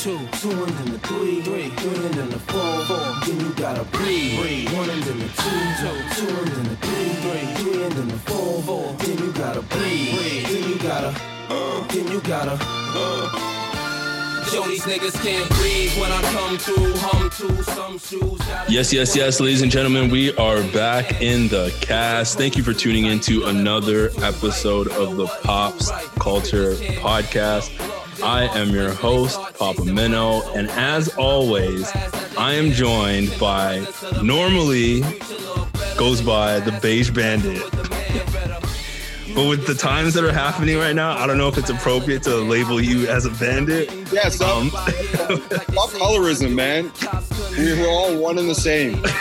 Two, two, and then the three, three, three and then the four, four. Then you gotta breathe, breathe. One and then the two, two, two and then the three, three, three and then the four, four. Then you gotta breathe, breathe. Then you gotta, uh, then you gotta, uh. To Yes, yes, yes, ladies and gentlemen, we are back in the cast. Thank you for tuning into another episode of the Pops Culture Podcast. I am your host, Papa Minnow, and as always, I am joined by normally goes by the Beige Bandit. But with the times that are happening right now, I don't know if it's appropriate to label you as a bandit. Yeah, stop, Um, colorism, man. We- We're all one and the same.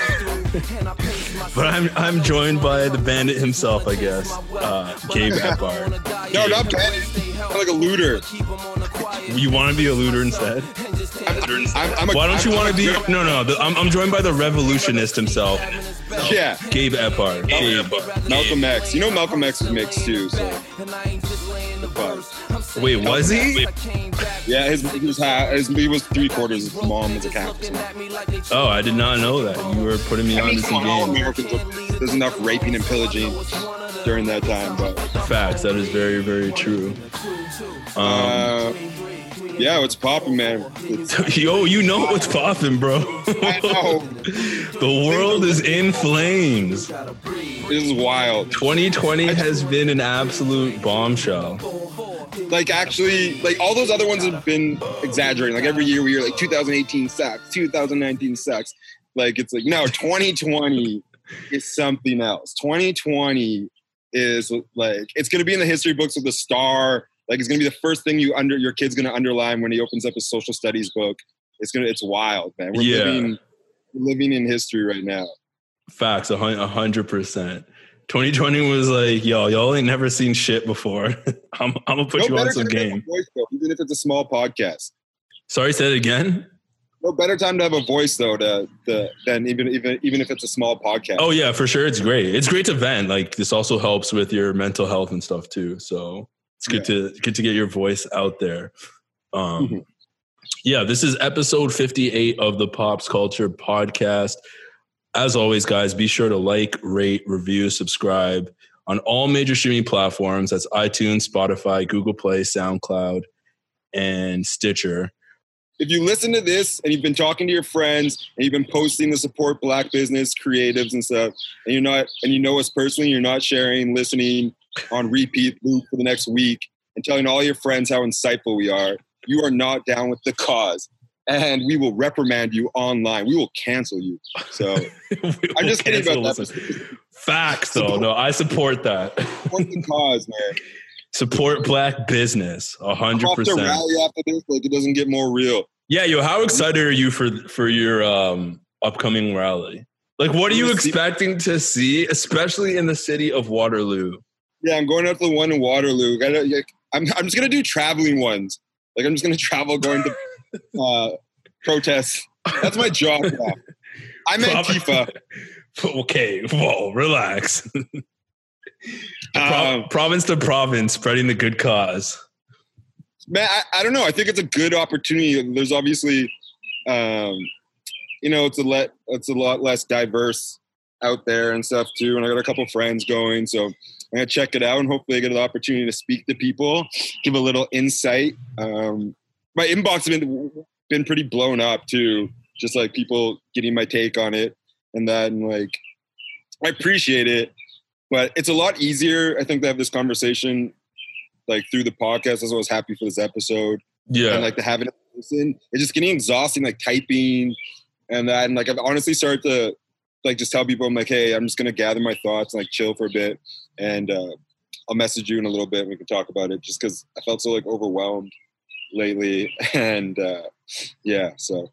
But I'm I'm joined by the bandit himself, I guess, uh, Gabe Epard. No, not bad. I'm like a looter. You want to be a looter instead? I'm, I'm a, Why don't you I'm- want to be? No, no. The, I'm, I'm joined by the revolutionist himself, Yeah, Gabe Epard. Gabe. Malcolm X. You know Malcolm X was mixed too. So. But, Wait, was he? yeah, his he was his, he was three quarters. His mom was a Catholic. Oh, I did not know that. You were putting me I on to some all game. Americans. There's enough raping and pillaging during that time, but Facts. That is very, very true. Um, uh, yeah, what's popping, man? Yo, you know what's popping, bro. The world is in flames. this is wild. 2020 has been an absolute bombshell. like actually like all those other ones have been exaggerating like every year we hear like 2018 sucks 2019 sucks like it's like no 2020 is something else 2020 is like it's going to be in the history books with the star like it's going to be the first thing you under your kid's going to underline when he opens up his social studies book it's to it's wild man we're Yeah. living living in history right now Facts, a hundred percent. 2020 was like, yo, y'all ain't never seen shit before. I'm, I'm gonna put you on some time to have a game. voice, though, even if it's a small podcast Sorry, say it again. no better time to have a voice though to, to than even even even if it's a small podcast Oh yeah, for sure. It's great. It's great to vent. Like this also helps with your mental health and stuff too. So it's good to good to get your voice out there. Um, Mhm. Yeah, this is episode 58 of the Pops Culture Podcast. As always, guys, be sure to like, rate, review, subscribe on all major streaming platforms. That's iTunes, Spotify, Google Play, SoundCloud, and Stitcher. if you listen to this and you've been talking to your friends and you've been posting to support black business creatives and stuff and you're not and you know us personally you're not sharing listening on repeat loop for the next week and telling all your friends how insightful we are you are not down with the cause and we will reprimand you online we will cancel you so i'm just kidding about that Facts, though. No, I support that. support the cause man support black business, hundred percent. rally after this like it doesn't get more real Yeah, yo, how excited are you for for your um upcoming rally? Like, what are you expecting to see, especially in the city of Waterloo? Yeah, I'm going out to the one in Waterloo. I gotta- like, I'm, I'm just gonna do traveling ones. Like I'm just gonna travel going to uh, protests. That's my job now. I'm Antifa. Okay, whoa, relax. Pro- Um, province to province, spreading the good cause. man, I, I don't know. I think it's a good opportunity. There's obviously, um, you know, it's a let it's a lot less diverse out there and stuff too. And I got a couple friends going, so I'm gonna check it out and hopefully I get the opportunity to speak to people, give a little insight. Um, my inbox has been been pretty blown up too, just like people getting my take on it and that, and like I appreciate it, but it's a lot easier, I think, to have this conversation like through the podcast. That's As I was happy for this episode, Yeah. and like to have it in person. It's just getting exhausting, like typing and that. And like I've honestly started to like just tell people I'm like, hey, I'm just gonna gather my thoughts and like chill for a bit, and uh, I'll message you in a little bit and we can talk about it. Just because I felt so like overwhelmed lately, and uh, yeah, so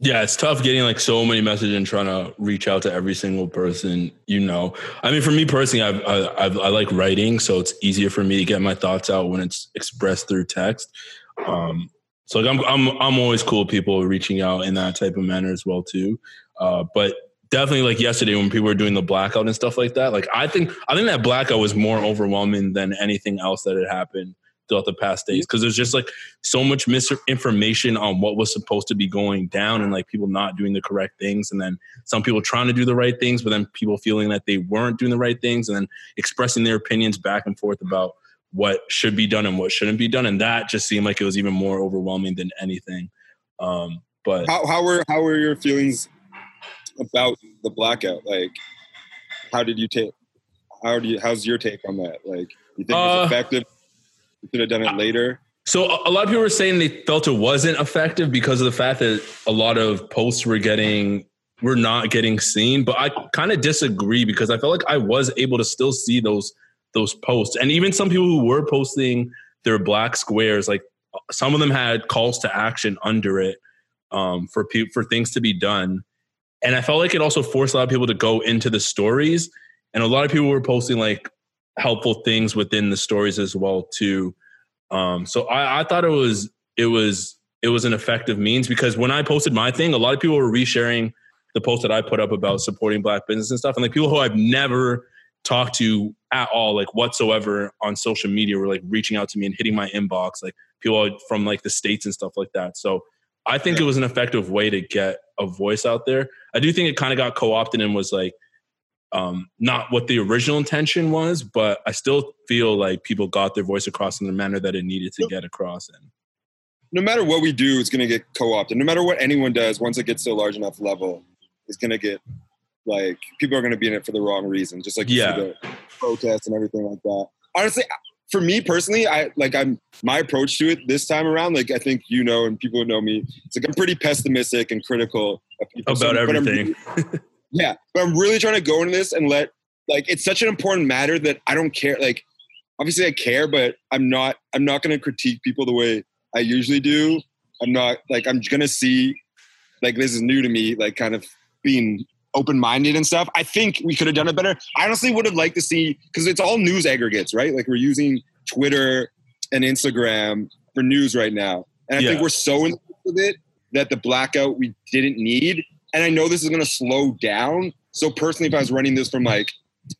Yeah, it's tough getting like so many messages and trying to reach out to every single person you know. I mean, for me personally, I've, I, I've, I like writing, so it's easier for me to get my thoughts out when it's expressed through text. Um, so like I'm, I'm, I'm always cool with people reaching out in that type of manner as well too. Uh, but definitely like yesterday when people were doing the blackout and stuff like that, like I think, I think that blackout was more overwhelming than anything else that had happened throughout the past days. Because there's just like so much misinformation on what was supposed to be going down and like people not doing the correct things and then some people trying to do the right things but then people feeling that they weren't doing the right things and then expressing their opinions back and forth about what should be done and what shouldn't be done. And that just seemed like it was even more overwhelming than anything. Um but how how were how were your feelings about the blackout? Like, how did you take? How do you? How's your take on that? Like, you think it was Uh, effective? You could have done it later. So a a lot of people were saying they felt it wasn't effective because of the fact that a lot of posts were getting were not getting seen. But I kind of disagree because I felt like I was able to still see those those posts, and even some people who were posting their black squares, like some of them had calls to action under it um, for pe- for things to be done. And I felt like it also forced a lot of people to go into the stories, and a lot of people were posting like helpful things within the stories as well too. Um, so I, I thought it was it was it was an effective means because when I posted my thing, a lot of people were resharing the post that I put up about supporting black business and stuff, and like people who I've never talked to at all, like whatsoever on social media, were like reaching out to me and hitting my inbox, like people from like the states and stuff like that. So I think it was an effective way to get a voice out there. I do think it kind of got co-opted and was like um, not what the original intention was, but I still feel like people got their voice across in the manner that it needed to get across in. no matter what we do, it's going to get co-opted. No matter what anyone does, once it gets to a large enough level, it's going to get like people are going to be in it for the wrong reason, just like Yeah. the protests and everything like that. Honestly, for me personally, I like I'm my approach to it this time around. Like I think you know, and people who know me, it's like I'm pretty pessimistic and critical of people About but everything. really- yeah, but I'm really trying to go into this and let like it's such an important matter that I don't care. Like obviously I care, but I'm not I'm not going to critique people the way I usually do. I'm not like I'm gonna see like this is new to me, like kind of being open minded and stuff. I think we could have done it better. I honestly would have liked to see because it's all news aggregates, right? Like we're using Twitter and Instagram for news right now, and I Yeah. think we're so in with it that the blackout we didn't need. And I know this is gonna slow down. So personally, if I was running this from like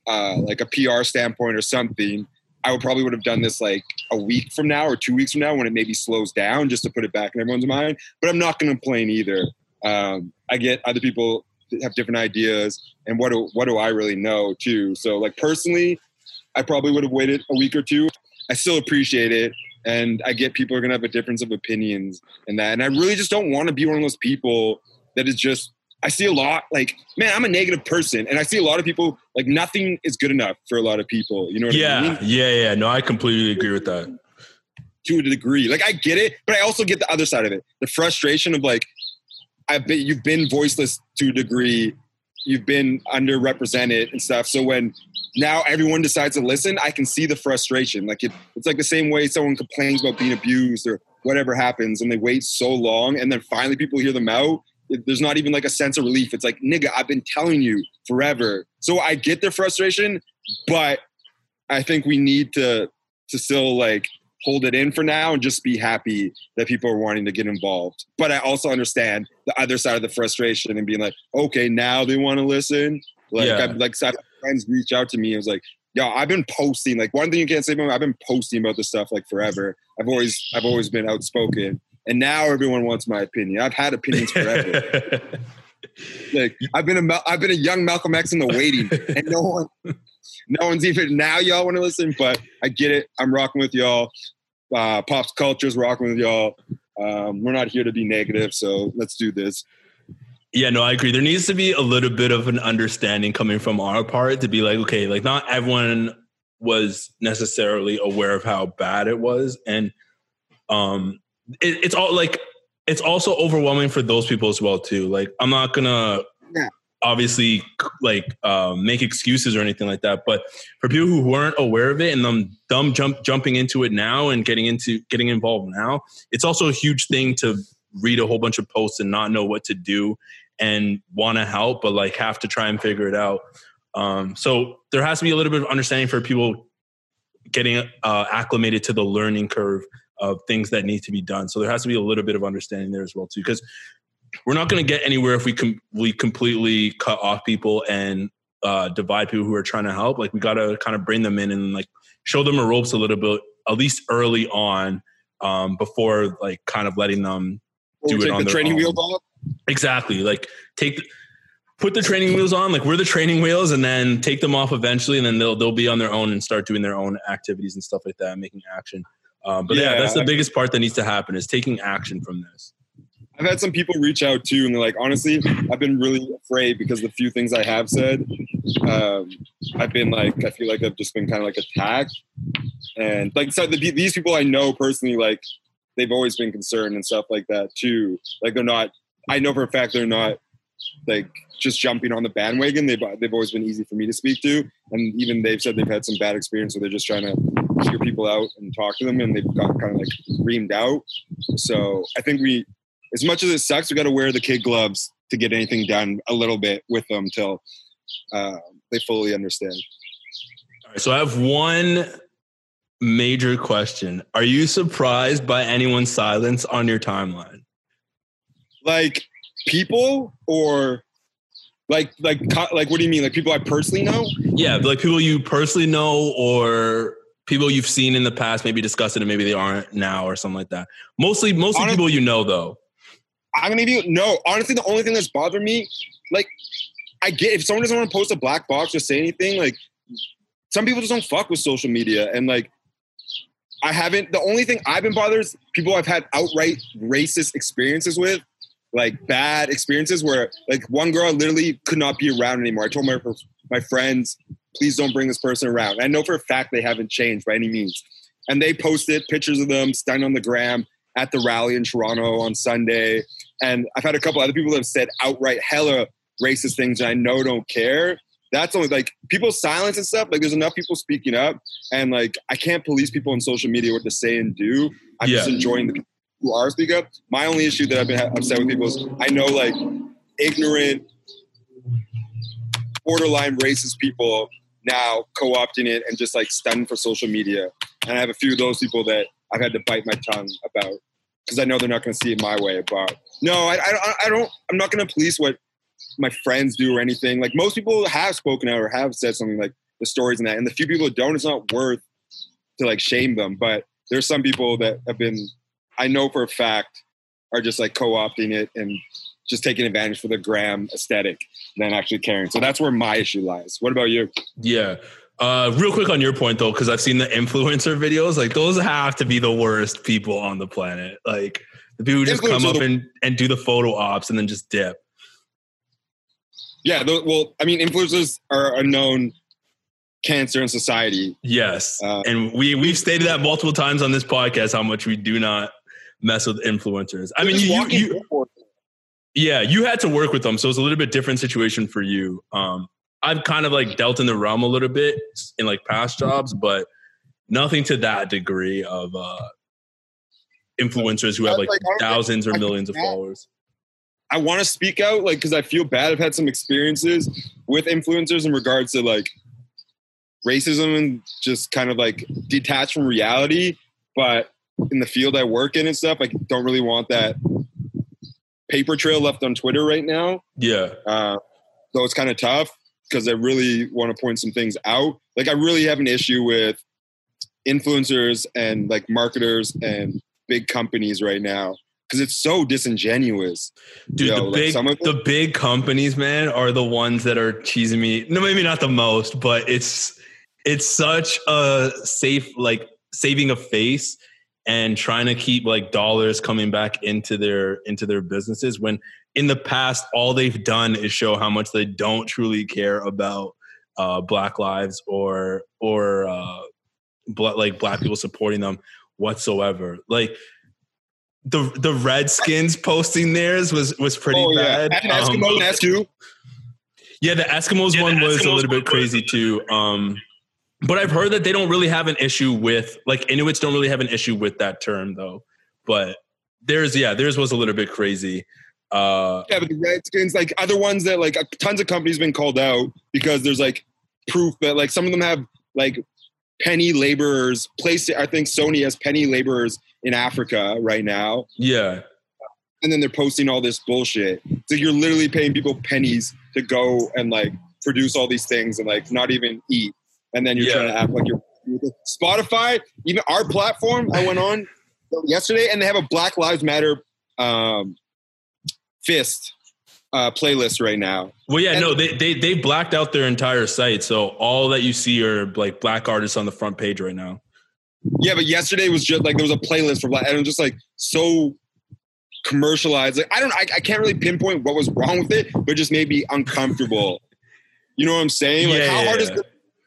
uh, like a PR standpoint or something, I would probably would have done this like a week from now or two weeks from now when it maybe slows down just to put it back in everyone's mind. But I'm not going to complain either. Um, I get other people have different ideas, and what do what do I really know too? So like personally, I probably would have waited a week or two. I still appreciate it, and I get people are going to have a difference of opinions and that, and I really just don't want to be one of those people that is just. I see a lot like man, I'm a negative person, and I see a lot of people like nothing is good enough for a lot of people. You know what I Yeah, mean? yeah, yeah. No, I completely agree with that. to a degree. Like I get it, but I also get the other side of it. The frustration of like, I've been you've been voiceless to a degree, you've been underrepresented and stuff. So when now everyone decides to listen, I can see the frustration. Like it, it's like the same way someone complains about being abused or whatever happens, and they wait so long, and then finally people hear them out. it- There's not even like a sense of relief. It's like, nigga, I've been telling you forever. So I get the frustration, but I think we need to to still like hold it in for now and just be happy that people are wanting to get involved. But I also understand the other side of the frustration and being like, okay, now they want to listen. Like, Yeah. I've, like so friends reach out to me. and was like, yo, I've been posting. Like, one thing you can't say about me, I've been posting about this stuff like forever. I've always, I've always been outspoken, and now everyone wants my opinion. I've had opinions forever. like I've been a Mal- I've been a young Malcolm X in the waiting, and no one, no one's even now. Y'all want to listen, but I get it. I'm rocking with y'all. Uh, Pops Culture's rocking with y'all. Um, we're not here to be negative, so let's do this. Yeah, no, I agree. There needs to be a little bit of an understanding coming from our part to be like, okay, like not everyone was necessarily aware of how bad it was, and um, it, it's all like it's also overwhelming for those people as well too. Like, I'm not gonna Yeah. obviously like um, make excuses or anything like that, but for people who weren't aware of it and them dumb jump jumping into it now and getting into getting involved now, it's also a huge thing to read a whole bunch of posts and not know what to do and want to help, but like have to try and figure it out. Um, so there has to be a little bit of understanding for people getting uh, acclimated to the learning curve of things that need to be done. So there has to be a little bit of understanding there as well too, because we're not going to get anywhere if we com- we completely cut off people and uh, divide people who are trying to help. Like we got to kind of bring them in and like show them the ropes a little bit, at least early on, um, before like kind of letting them Do it take on the their training own. wheels off. Exactly. Like take the, put the training wheels on. Like we're the training wheels, and then take them off eventually, and then they'll they'll be on their own and start doing their own activities and stuff like that, making action. Um, but yeah, Yeah, that's the biggest part that needs to happen is taking action from this. I've had some people reach out too, and they're like, honestly, I've been really afraid because the few things I have said, um, I've been like, I feel like I've just been kind of like attacked, and like so the, these people I know personally, like they've always been concerned and stuff like that too. Like they're not, I know for a fact they're not like just jumping on the bandwagon. They've they've always been easy for me to speak to, and even they've said they've had some bad experience where they're just trying to hear people out and talk to them, and they've got kind of like reamed out. So I think we, as much as it sucks, we got to wear the kid gloves to get anything done a little bit with them till uh, they fully understand. All right, so I have one major question: Are you surprised by anyone's silence on your timeline? Like people or like like like what do you mean? Like people I personally know? Yeah, like people you personally know or people you've seen in the past, maybe discussed it and maybe they aren't now or something like that. Mostly, mostly Honest- people you know though. I'm gonna give you no. Honestly, the only thing that's bothered me, like, I get if someone doesn't want to post a black box or say anything, like, some people just don't fuck with social media, and like, I haven't. The only thing I've been bothered is people I've had outright racist experiences with, like bad experiences where, like, one girl literally could not be around anymore. I told my my friends, please don't bring this person around. I know for a fact they haven't changed by any means, and they posted pictures of them standing on the gram at the rally in Toronto on Sunday. And I've had a couple other people that have said outright hella racist things and I know don't care. That's only like people's silence and stuff. Like there's enough people speaking up and like I can't police people on social media what to say and do. I'm just enjoying the people who are speak up. My only issue that I've been upset with people is I know like ignorant, borderline racist people now co-opting it and just like stunned for social media. And I have a few of those people that I've had to bite my tongue about because I know they're not going to see it my way. But no, I, I, I don't. I'm not going to police what my friends do or anything. Like most people have spoken out or have said something like the stories and that, and the few people that don't, it's not worth to like shame them. But there's some people that have been, I know for a fact, are just like co-opting it and just taking advantage for the gram aesthetic than actually caring. So that's where my issue lies. What about you? Yeah. Uh, real quick on your point though, because I've seen the influencer videos. Like those have to be the worst people on the planet. Like the people who just come up are- and, and do the photo ops and then just dip. Yeah, well, I mean, influencers are a known cancer in society. Yes, Uh, and we we've stated that multiple times on this podcast how much we do not mess with influencers. I mean, you, you, you. Yeah, you had to work with them, so it's a little bit different situation for you. Um, I've kind of like dealt in the realm a little bit in like past jobs, but nothing to that degree of uh, influencers who have like Like, thousands or I millions of followers. I want to speak out, like, because I feel bad. I've had some experiences with influencers in regards to like racism and just kind of like detached from reality. But in the field I work in and stuff, I don't really want that paper trail left on Twitter right now. Yeah, Uh, so it's kind of tough because I really want to point some things out. Like I really have an issue with influencers and like marketers and big companies right now because it's so disingenuous. Dude, Yo, the like, big the big companies, man, are the ones that are cheesing me. No, maybe not the most, but it's it's such a safe like saving a face and trying to keep like dollars coming back into their into their businesses when in the past all they've done is show how much they don't truly care about uh, black lives or or uh, bla- like black people supporting them whatsoever. Like the the Redskins posting theirs was was pretty oh yeah, bad. and Um, Eskimo yeah, the Eskimos Yeah, the one was a little bit crazy too. Um, but I've heard that they don't really have an issue with like Inuits don't really have an issue with that term though. But theirs, yeah, theirs was a little bit crazy. Uh, Yeah, but the Redskins, like other ones that like tons of companies been called out because there's like proof that like some of them have like penny laborers placed. I think Sony has penny laborers in Africa right now, yeah, and then they're posting all this bullshit. So you're literally paying people pennies to go and like produce all these things and like not even eat, and then you're Yeah. trying to act like you're Spotify. Even our platform, I went on yesterday, and they have a Black Lives Matter um, fist uh, playlist right now. well, yeah, And- no, they they they blacked out their entire site, so all that you see are like black artists on the front page right now. Yeah, but yesterday was just like there was a playlist for black, and it was just like so commercialized. Like I don't, I, I can't really pinpoint what was wrong with it, but it just made me uncomfortable. You know what I'm saying? Like Yeah, how yeah, hard is yeah.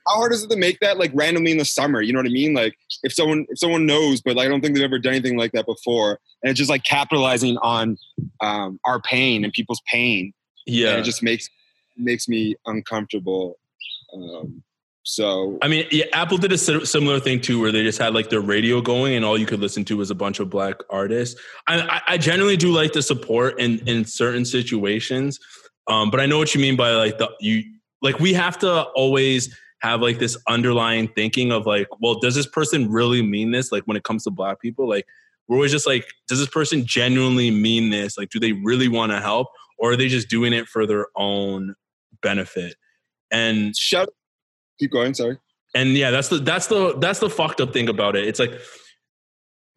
How hard is it to make that like randomly in the summer? You know what I mean? Like if someone if someone knows, but like I don't think they've ever done anything like that before, and it's just like capitalizing on um, our pain and people's pain. Yeah, and it just makes makes me uncomfortable. Um, so I mean, yeah, Apple did a similar thing too, where they just had like their radio going, and all you could listen to was a bunch of black artists. I, I, I generally do like the support in in certain situations, um, but I know what you mean by like the you like we have to always have like this underlying thinking of like, well, does this person really mean this? Like when it comes to black people, like we're always just like, does this person genuinely mean this? Like, do they really want to help, or are they just doing it for their own benefit? And shut. Keep going. Sorry. and yeah that's the that's the that's the fucked up thing about it it's like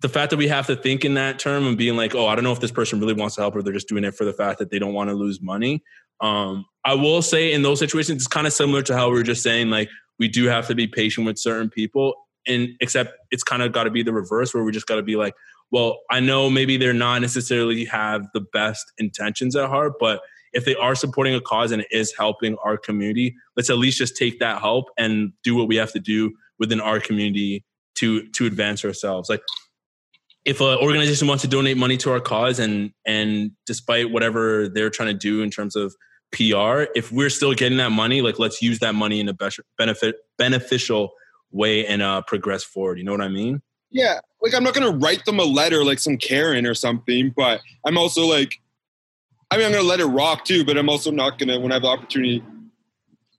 the fact that we have to think in that term and being like oh i don't know if this person really wants to help or they're just doing it for the fact that they don't want to lose money um i will say in those situations it's kind of similar to how we were just saying like we do have to be patient with certain people and except it's kind of got to be the reverse where we just got to be like well i know maybe they're not necessarily have the best intentions at heart but if they are supporting a cause and it is helping our community let's at least just take that help and do what we have to do within our community to to advance ourselves. Like if an organization wants to donate money to our cause and and despite whatever they're trying to do in terms of PR, if we're still getting that money, like let's use that money in a benefit beneficial way and uh progress forward. You know what I mean? Yeah, like I'm not gonna write them a letter like some Karen or something, but I'm also like, I mean, I'm gonna let it rock too, but I'm also not gonna when I have the opportunity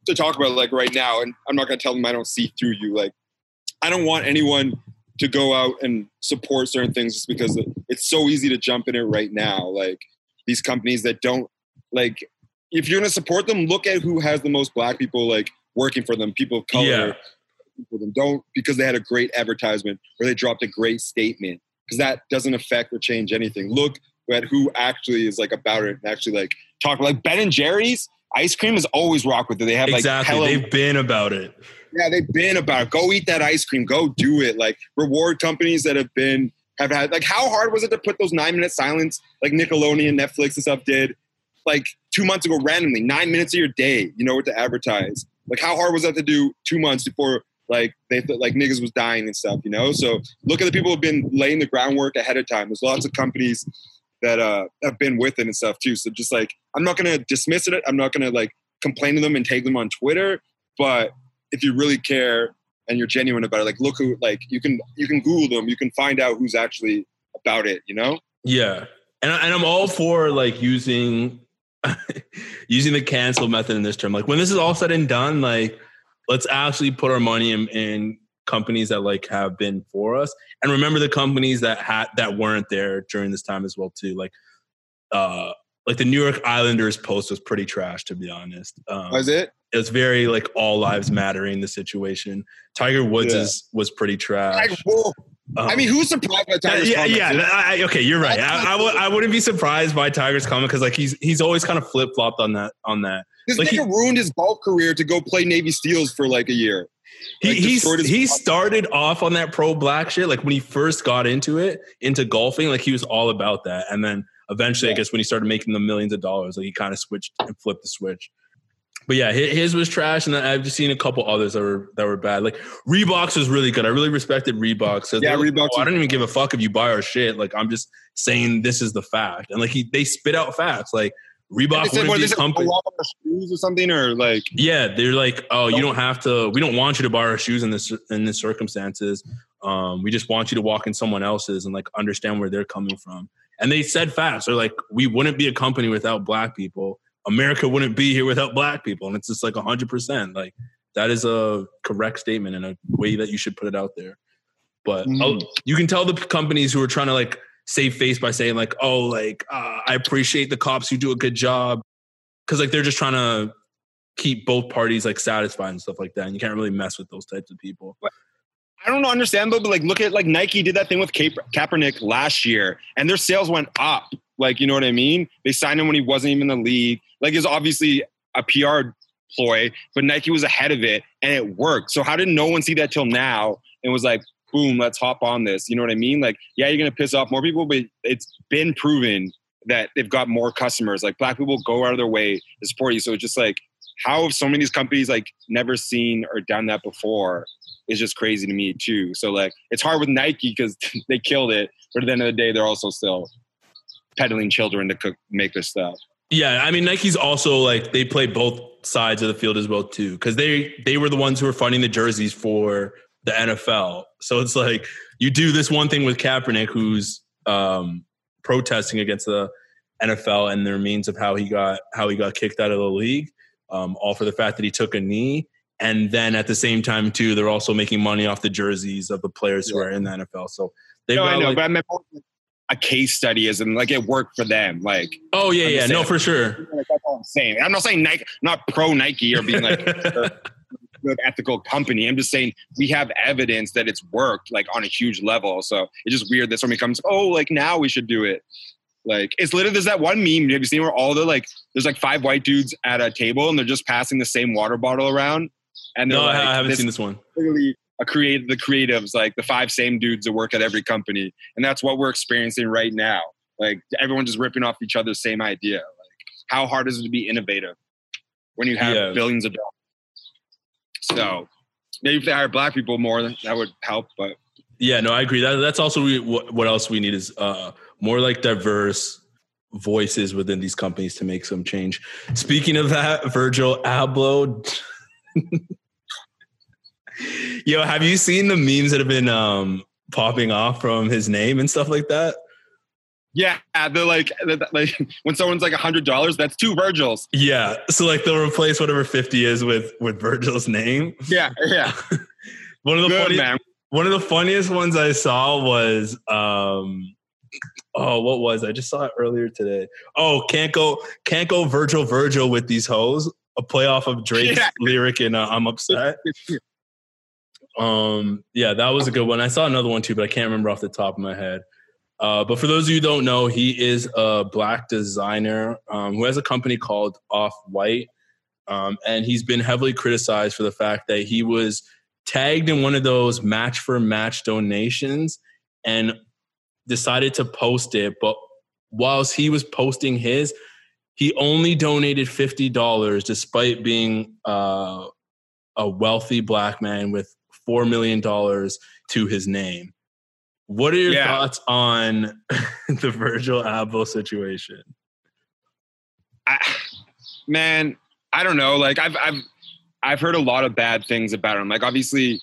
to talk about it, like right now, and I'm not gonna tell them I don't see through you. Like, I don't want anyone to go out and support certain things just because it's so easy to jump in it right now. Like these companies that don't like, if you're gonna support them, look at who has the most black people like working for them, people of color Yeah. for them. Don't because they had a great advertisement or they dropped a great statement because that doesn't affect or change anything. Look at who actually is like about it and actually like talk like Ben and Jerry's ice cream is always rock with it. They have like exactly. hella- They've been about it. yeah, they've been about it. Go eat that ice cream. Go do it. Like reward companies that have been have had like how hard was it to put those nine minute silence like Nickelodeon, Netflix, and stuff did like two months ago randomly nine minutes of your day. You know what to advertise. Like how hard was that to do two months before like they thought like niggas was dying and stuff. You know. So look at the people who've been laying the groundwork ahead of time. There's lots of companies that uh have been with it and stuff too. So just like I'm not gonna dismiss it. I'm not gonna like complain to them and take them on Twitter, but if you really care and you're genuine about it, like look who like you can you can Google them, you can find out who's actually about it, you know? Yeah. And, and I'm all for like using using the cancel method in this term. Like when this is all said and done, like let's actually put our money in, in companies that like have been for us and remember the companies that had that weren't there during this time as well too. Like uh like the New York Islanders post was pretty trash to be honest. Um, Was it? it was very like all lives mattering the situation. Tiger Woods Yeah. is was pretty trash. Whoa, Um, I mean, who's surprised by Tiger's yeah, comments? yeah. I, okay, you're right. I, I, would, I wouldn't be surprised by Tiger's comment because like he's he's always kind of flip flopped on that on that. This Like, he- nigga ruined his golf career to go play Navy SEALs for like a year. He Like, he's, he started off on that pro black shit. Like when he first got into it, into golfing, like he was all about that. And then eventually, I guess when he started making the millions of dollars, like he kind of switched and flipped the switch. But yeah, hi- his was trash, and I've just seen a couple others that were that were bad. Like Reeboks was really good. I really respected Reeboks. So Yeah, they're like, "Oh, I don't even give a fuck if you buy our shit. Like I'm just saying this is the fact, and like he they spit out facts. Like Reebok said, wouldn't what, be a company. go off on shoes or something, or like, Yeah, they're like, oh, you don't have to. We don't want you to buy our shoes in this in this circumstances. Um, we just want you to walk in someone else's and like understand where they're coming from. And they said fast. They're like, we wouldn't be a company without black people. America wouldn't be here without black people. And it's just like hundred percent. Like that is a correct statement and a way that you should put it out there. But Mhm. oh, you can tell the companies who are trying to like save face by saying like, oh, like uh, I appreciate the cops who do a good job because like they're just trying to keep both parties like satisfied and stuff like that. And you can't really mess with those types of people. I don't know, understand though, but like, look at like Nike did that thing with Ka- Kaepernick last year, and their sales went up. Like, you know what I mean? They signed him when he wasn't even in the league. Like, it's obviously a PR ploy, but Nike was ahead of it, and it worked. So how did no one see that till now? And was like, boom, let's hop on this. You know what I mean? Like, yeah, you're gonna piss off more people, but it's been proven that they've got more customers. Like, black people go out of their way to support you. So it's just like, how have so many of these companies like never seen or done that before? is just crazy to me too. So like it's hard with Nike because they killed it, but at the end of the day, they're also still peddling children to cook make their stuff. Yeah, I mean Nike's also like they play both sides of the field as well too because they they were the ones who were funding the jerseys for the NFL. So it's like you do this one thing with Kaepernick, who's um, protesting against the NFL and their means of how he got how he got kicked out of the league, um, all for the fact that he took a knee. And then at the same time too, they're also making money off the jerseys of the players who are in the NFL. So they've No, I know, like- but I meant a case study is in like it worked for them. Like, oh yeah, I'm yeah, just no, saying. for sure. like that's all I'm saying. I'm not saying Nike, not pro Nike or being like good ethical company. I'm just saying we have evidence that it's worked like on a huge level. So it's just weird that somebody comes, oh, like now we should do it. Like it's literally there's that one meme. Have you seen where all the like there's like five white dudes at a table and they're just passing the same water bottle around, and they're no, like, I haven't this seen this one. A create the creatives like the five same dudes that work at every company, and that's what we're experiencing right now. Like everyone just ripping off each other's same idea. Like how hard is it to be innovative when you have Yeah. billions of dollars? So maybe if they hire black people more, that would help. But Yeah, no, I agree. That, that's also we, what, what else we need is uh, more like diverse voices within these companies to make some change. Speaking of that, Virgil Abloh. Yo, have you seen the memes that have been um, popping off from his name and stuff like that? yeah, they're like, they're like when someone's like a hundred dollars, that's two Virgils. Yeah, so like they'll replace whatever fifty is with with Virgil's name. Yeah, yeah, One of the good funny, man. One of the funniest ones I saw was um oh what was I just saw it earlier today. Oh, can't go can't go Virgil Virgil with these hoes. A playoff of Drake's Yeah. lyric in uh, I'm upset. Um yeah, that was a good one. I saw another one too, but I can't remember off the top of my head. Uh, but for those of you who don't know, he is a black designer um, who has a company called Off White. Um, and he's been heavily criticized for the fact that he was tagged in one of those match for match donations and decided to post it. But whilst he was posting his, he only donated $50 despite being uh, a wealthy black man with $4 million to his name. What are your Yeah. thoughts on the Virgil Abloh situation? I, man, I don't know. Like I've I've I've heard a lot of bad things about him. Like obviously,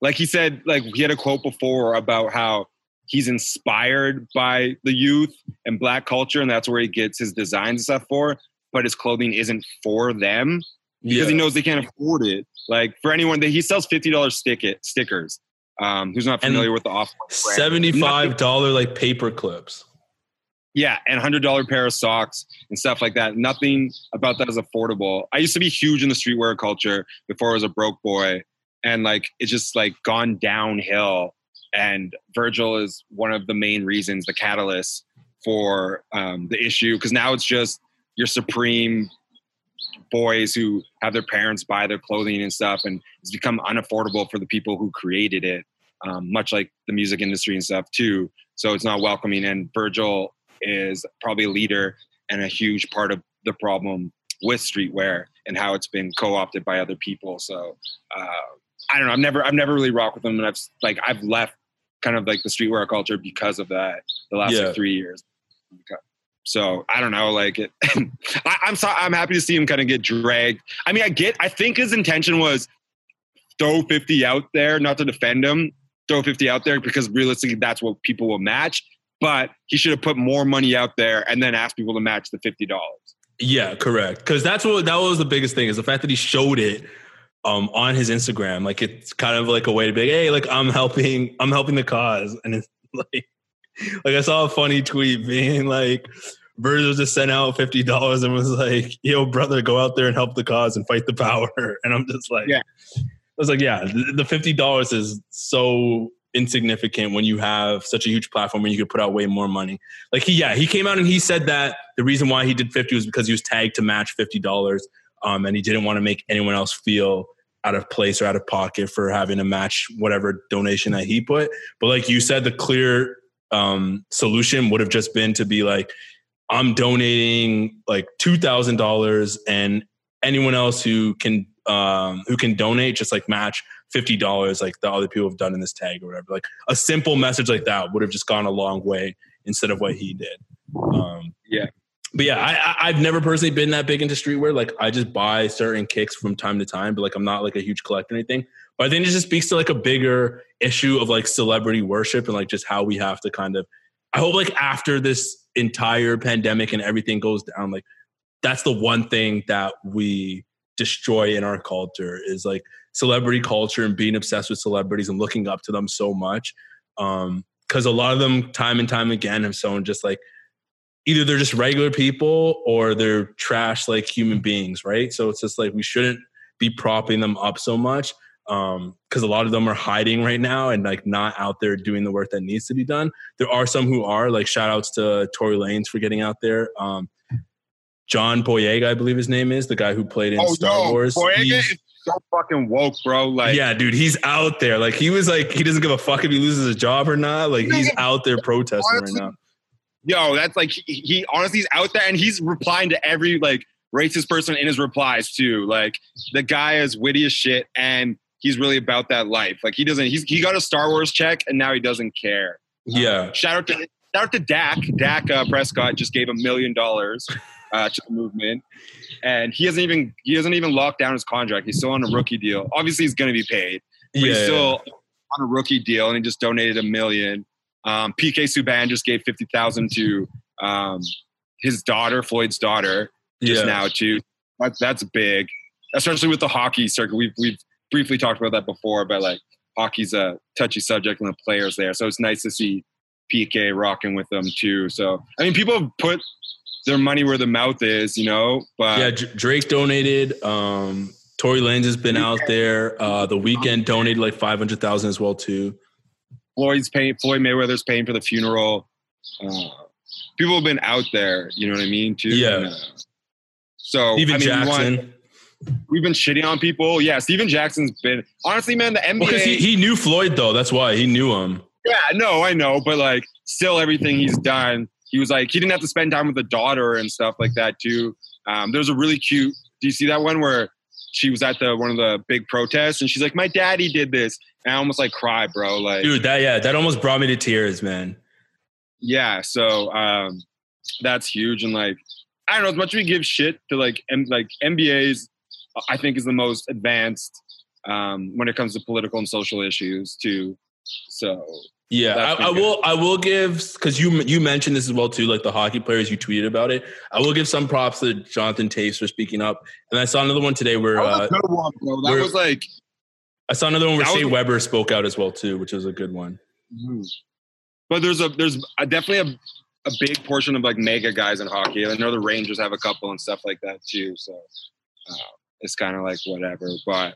like he said, like he had a quote before about how he's inspired by the youth and black culture, and that's where he gets his designs and stuff for. But his clothing isn't for them because he knows they can't afford it. Like for anyone that he sells fifty dollars stick stickers. Um, who's not And familiar with the off seventy-five dollar like paper clips. Yeah, and hundred dollar pair of socks and stuff like that. Nothing about that is affordable. I used to be huge in the streetwear culture before I was a broke boy, and like it's just like gone downhill and Virgil is one of the main reasons, the catalyst for um, the issue. Because now it's just your supreme boys who have their parents buy their clothing and stuff, and it's become unaffordable for the people who created it. Um, much like the music industry and stuff too. So it's not welcoming. And Virgil is probably a leader and a huge part of the problem with streetwear and how it's been co-opted by other people. So uh, I don't know. I've never I've never really rocked with them, and I've like I've left kind of like the streetwear culture because of that the last Yeah. like three years. So I don't know. Like it, I, I'm so I'm happy to see him kind of get dragged. I mean, I get. I think his intention was throw 50 out there, not to defend him. Throw 50 out there because realistically, that's what people will match. But he should have put more money out there and then asked people to match the fifty dollars. Yeah, correct. Because that's what that was the biggest thing is the fact that he showed it um, on his Instagram. Like it's kind of like a way to be like, hey, like I'm helping, I'm helping the cause, and it's like, like I saw a funny tweet being like, Virgil just sent out fifty dollars and was like, yo, brother, go out there and help the cause and fight the power. And I'm just like, Yeah. I was like, yeah, the, fifty dollars is so insignificant when you have such a huge platform and you could put out way more money. Like he, yeah, he came out and he said that the reason why he did 50 was because he was tagged to match $50. Um, and he didn't want to make anyone else feel out of place or out of pocket for having to match whatever donation that he put. But like you said, the clear um, solution would have just been to be like, I'm donating like two thousand dollars, and anyone else who can um, who can donate just like match fifty dollars, like the other people have done in this tag or whatever. Like a simple message like that would have just gone a long way instead of what he did. Um, Yeah. but yeah, I, I, I've never personally been that big into streetwear. Like I just buy certain kicks from time to time, but like I'm not like a huge collector or anything. But I think it just speaks to like a bigger issue of like celebrity worship and like just how we have to kind of. I hope like after this entire pandemic and everything goes down, like that's the one thing that we destroy in our culture is like celebrity culture and being obsessed with celebrities and looking up to them so much. Um, because a lot of them, time and time again, have shown just like either they're just regular people or they're trash like human beings, right? So it's just like we shouldn't be propping them up so much um because a lot of them are hiding right now and like not out there doing the work that needs to be done there are some who are like shout outs to Tory Lanez for getting out there um john boyega i believe his name is the guy who played in star wars Boyega He's- is so fucking woke, bro. Like, yeah dude he's out there like he was like he doesn't give a fuck if he loses his job or not like he's out there protesting right now yo, that's like he, he honestly he's out there and he's replying to every like racist person in his replies too. Like the guy is witty as shit and he's really about that life. Like he doesn't he's he got a Star Wars check and now he doesn't care. yeah Shout out to shout out to Dak. Dak uh, Prescott just gave a million dollars uh, to the movement, and he hasn't even he hasn't even locked down his contract. He's still on a rookie deal. Obviously, he's going to be paid, but he's yeah still on a rookie deal, and he just donated a million. Um, PK Subban just gave fifty thousand to um, his daughter, Floyd's daughter, just yeah. now too. That's that's big, especially with the hockey circuit. We've we've briefly talked about that before, but like hockey's a touchy subject and the players there, so it's nice to see PK rocking with them too. So I mean, people have put their money where the mouth is, you know. But yeah, Drake donated. Um, Tory Lanez has been out there. Uh, the Weeknd donated like five hundred thousand as well too. Floyd's paying Floyd Mayweather's paying for the funeral. Uh, people have been out there, you know what I mean? Too. Yeah. And, uh, so Stephen I mean, Jackson. want- we've been shitting on people. Yeah, Stephen Jackson's been honestly, man. The NBA. Because he, he knew Floyd though, that's why he knew him. yeah, no, I know, but like, still, everything he's done, he was like, he didn't have to spend time with the daughter and stuff like that too. Um, there's a really cute. Do you see that one where she was at the one of the big protests and she's like, my daddy did this, and I almost like cry, bro. Like, Dude, that yeah, that almost brought me to tears, man. yeah so um that's huge and like i don't know as much as we give shit to like M- like NBA's i think is the most advanced um when it comes to political and social issues too so Yeah, I, I will. I will give because you you mentioned this as well too. Like the hockey players, you tweeted about it. I will give some props to Jonathan Toews for speaking up. And I saw another one today where that was uh, a good one bro that we're- was like I saw another one where That Shea Weber spoke out as well too, which was a good one. but there's a there's a, definitely a, a big portion of like MAGA guys in hockey i know the rangers have a couple and stuff like that too so uh, it's kind of like whatever but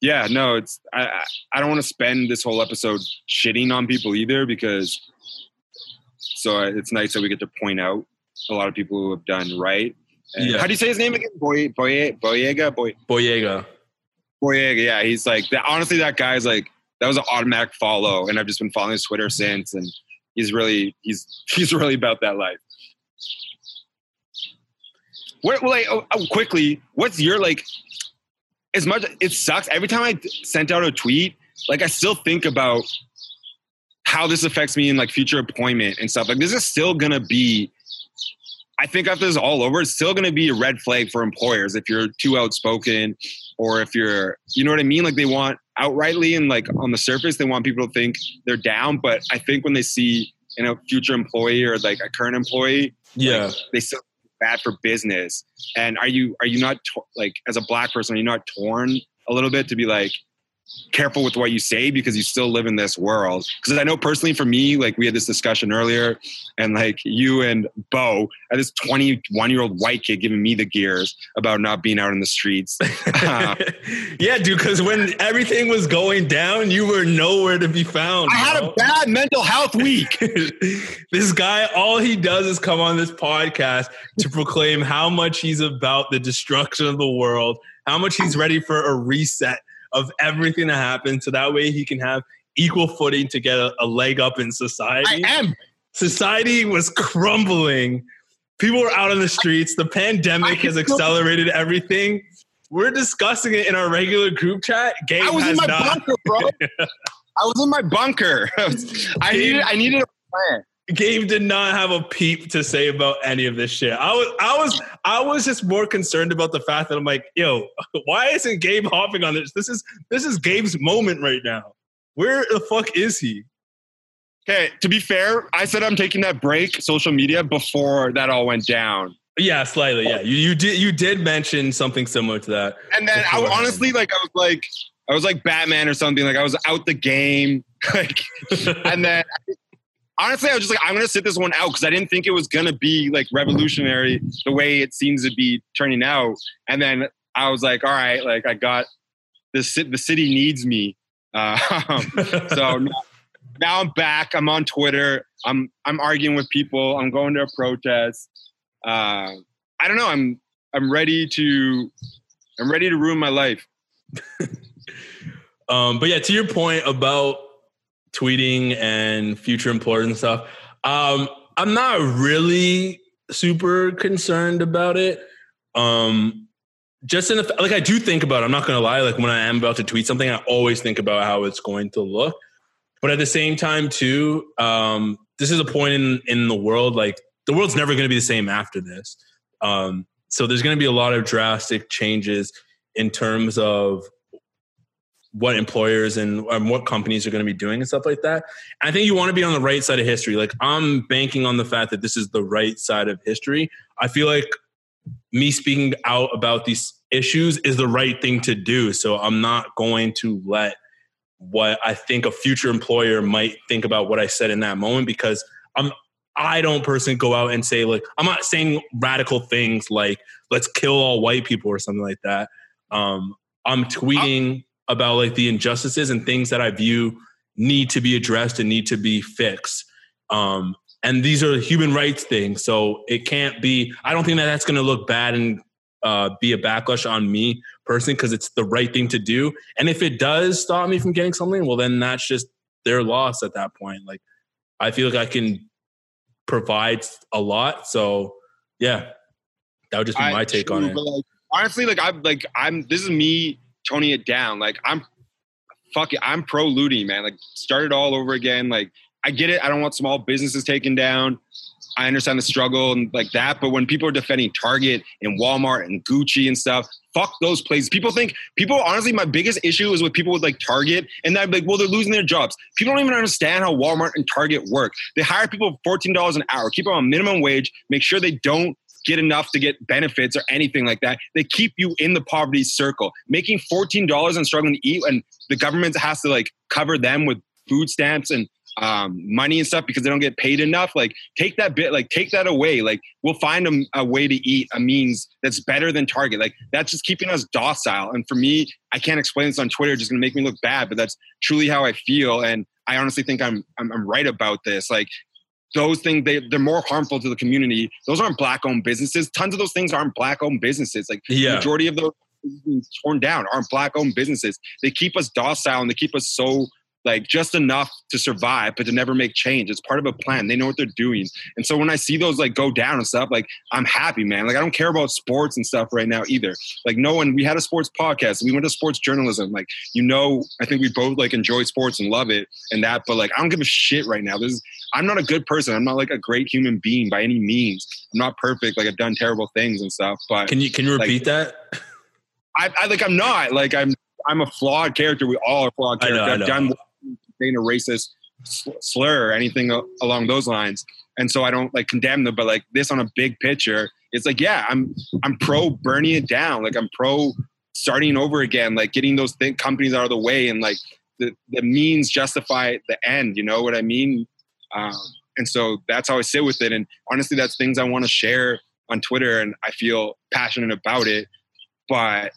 yeah, no, it's I I- don't want to spend this whole episode shitting on people either because so uh, it's nice that we get to point out a lot of people who have done right. And Yeah. How do you say his name again? Boy, Boye, Boyega, Boy, Boyega. Boyega. Yeah, he's like that. Honestly, that guy's like that was an automatic follow, and I've just been following his Twitter since, and he's really he's he's really about that life. What like oh, oh, quickly? What's your like? As much it sucks every time I sent out a tweet, like I still think about how this affects me in like future appointment and stuff. Like this is still gonna be. I think after this is all over, it's still gonna be a red flag for employers if you're too outspoken or if you're you know what I mean? Like they want outrightly and like on the surface, they want people to think they're down. But I think when they see in a future employee or like a current employee, Yeah. they still bad for business. And are you are you not like as a black person, are you not torn a little bit to be like careful with what you say because you still live in this world? Because I know personally for me, like we had this discussion earlier, and like you and Bo, had this 21 year old white kid giving me the gears about not being out in the streets. Uh, yeah, dude, because when everything was going down, you were nowhere to be found. I had a bad mental health week. this guy, all he does is come on this podcast to proclaim how much he's about the destruction of the world, how much he's ready for a reset of everything that happened, so that way he can have equal footing to get a, a leg up in society. I society. am. Society was crumbling. People were out on the streets. The pandemic has accelerated everything. We're discussing it in our regular group chat. Game I was in my not. bunker, bro. I was in my bunker. I needed I needed a plan. Gabe did not have a peep to say about any of this shit. I was, I was, I was just more concerned about the fact that I'm like, yo, why isn't Gabe hopping on this? This is, this is Gabe's moment right now. Where the fuck is he? Okay, to be fair, I said I'm taking that break, social media, before that all went down. Yeah, slightly. Yeah, you, you did, you did mention something similar to that. And then I honestly like I was like I was like Batman or something. Like I was out the game. Like and then honestly I was just like I'm gonna sit this one out because I didn't think it was gonna be like revolutionary the way it seems to be turning out. And then I was like, all right, like I got the the city needs me. Uh, so now, now I'm back. I'm on Twitter. I'm I'm arguing with people. I'm going to a protest. Uh, I don't know. I'm I'm ready to I'm ready to ruin my life. Um, but yeah, to your point about tweeting and future employers and stuff, um, I'm not really super concerned about it. Um, just in the like, I do think about. It, I'm not gonna lie. Like when I am about to tweet something, I always think about how it's going to look. But at the same time, too, um, this is a point in in the world. Like the world's never to be the same after this. Um, so there's to be a lot of drastic changes in terms of what employers and um, what companies are going to be doing and stuff like that. I think you want to be on the right side of history. Like I'm banking on the fact that this is the right side of history. I feel like me speaking out about these issues is the right thing to do. So I'm not going to let what I think a future employer might think about what I said in that moment because I'm I don't personally go out and say like I'm not saying radical things like let's kill all white people or something like that. Um, I'm tweeting about like the injustices and things that I view need to be addressed and need to be fixed. Um, and these are human rights things, so it can't be. I don't think that that's going to look bad and uh, be a backlash on me personally because it's the right thing to do. And if it does stop me from getting something, well, then that's just their loss at that point. Like I feel like I can provide a lot, so yeah, that would just be I- my take true, on it. but, like, honestly, like I'm like I'm this is me toning it down. Like I'm fuck it, I'm pro looting, man. Like start it all over again. Like I get it. I don't want small businesses taken down. I understand the struggle and like that, but when people are defending Target and Walmart and Gucci and stuff, fuck those places. People think people honestly, my biggest issue is with people with like Target, and I'm like, well, they're losing their jobs. People don't even understand how Walmart and Target work. They hire people fourteen dollars an hour, keep them on minimum wage, make sure they don't get enough to get benefits or anything like that. They keep you in the poverty circle, making fourteen dollars and struggling to eat, and the government has to like cover them with food stamps and um, money and stuff because they don't get paid enough. Like take that bit, like take that away. Like we'll find a, a way to eat a means that's better than Target. Like that's just keeping us docile. And for me, I can't explain this on Twitter. Just gonna make me look bad, but that's truly how I feel. And I honestly think I'm I'm, I'm right about this. Like those things they, they're more harmful to the community. Those aren't black owned businesses. Tons of those things aren't black owned businesses. Like Yeah. the majority of those torn down aren't black owned businesses. They keep us docile and they keep us so like just enough to survive but to never make change. It's part of a plan. They know what they're doing. And so when i see those like go down and stuff like i'm happy man. Like i don't care about sports and stuff right now either. Like no one we had a sports podcast. We went to sports journalism. Like you know i think we both like enjoy sports and love it and that but like i don't give a shit right now. This is i'm not a good person. I'm not like a great human being by any means. I'm not perfect. Like i've done terrible things and stuff but Can you can you Like- repeat that? I, I like I'm not. Like I'm I'm a flawed character. We all are flawed I know, characters. I I've know. done saying a racist slur or anything along those lines, and so I don't like condemn them. But like this on a big picture, it's like yeah, I'm I'm pro burning it down. Like I'm pro starting over again. Like getting those thing, companies out of the way and like the the means justify the end. You know what I mean? Um, and so that's how I sit with it. And honestly, that's things I want to share on Twitter, and I feel passionate about it. But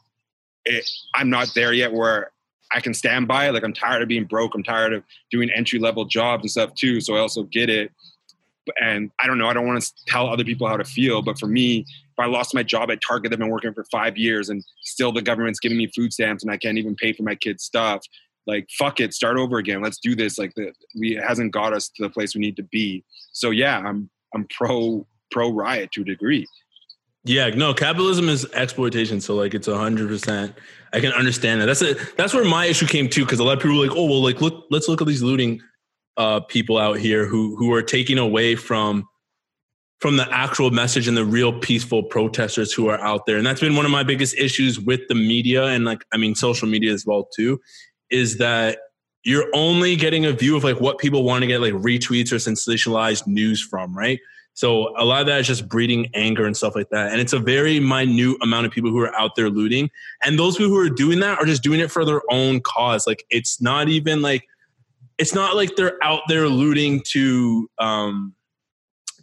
it, I'm not there yet where I can stand by it. Like I'm tired of being broke. I'm tired of doing entry level jobs and stuff too. So I also get it. And I don't know. I don't want to tell other people how to feel. But for me, if I lost my job at Target, I've been working for five years, and still the government's giving me food stamps, and I can't even pay for my kids' stuff. Like fuck it, start over again. Let's do this. Like the we it hasn't got us to the place we need to be. So yeah, I'm I'm pro pro riot to a degree. Yeah, no, capitalism is exploitation. So like it's a hundred percent. I can understand that. That's it. That's where my issue came too, because a lot of people were like, oh well, like look, let's look at these looting uh, people out here who who are taking away from from the actual message and the real peaceful protesters who are out there. And that's been one of my biggest issues with the media and like I mean social media as well too, is that you're only getting a view of like what people want to get like retweets or sensationalized news from, right? So a lot of that is just breeding anger and stuff like that. And it's a very minute amount of people who are out there looting. And those people who are doing that are just doing it for their own cause. Like it's not even like it's not like they're out there looting to um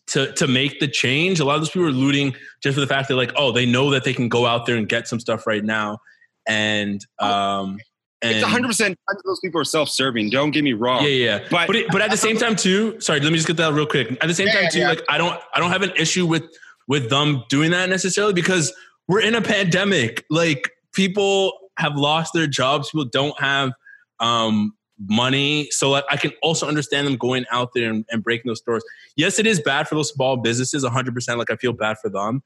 to to make the change. A lot of those people are looting just for the fact that like, oh, they know that they can go out there and get some stuff right now. And um and It's 100 percent of those people are self serving. Don't get me wrong. yeah, yeah. But But- it, but at the same time too, sorry, let me just get that real quick. At the same Yeah, time too, yeah. like I don't I don't have an issue with with them doing that necessarily because we're in a pandemic. Like people have lost their jobs, people don't have um money. So like I can also understand them going out there and, and breaking those stores. Yes, it is bad for those small businesses, 100%. Like I feel bad for them.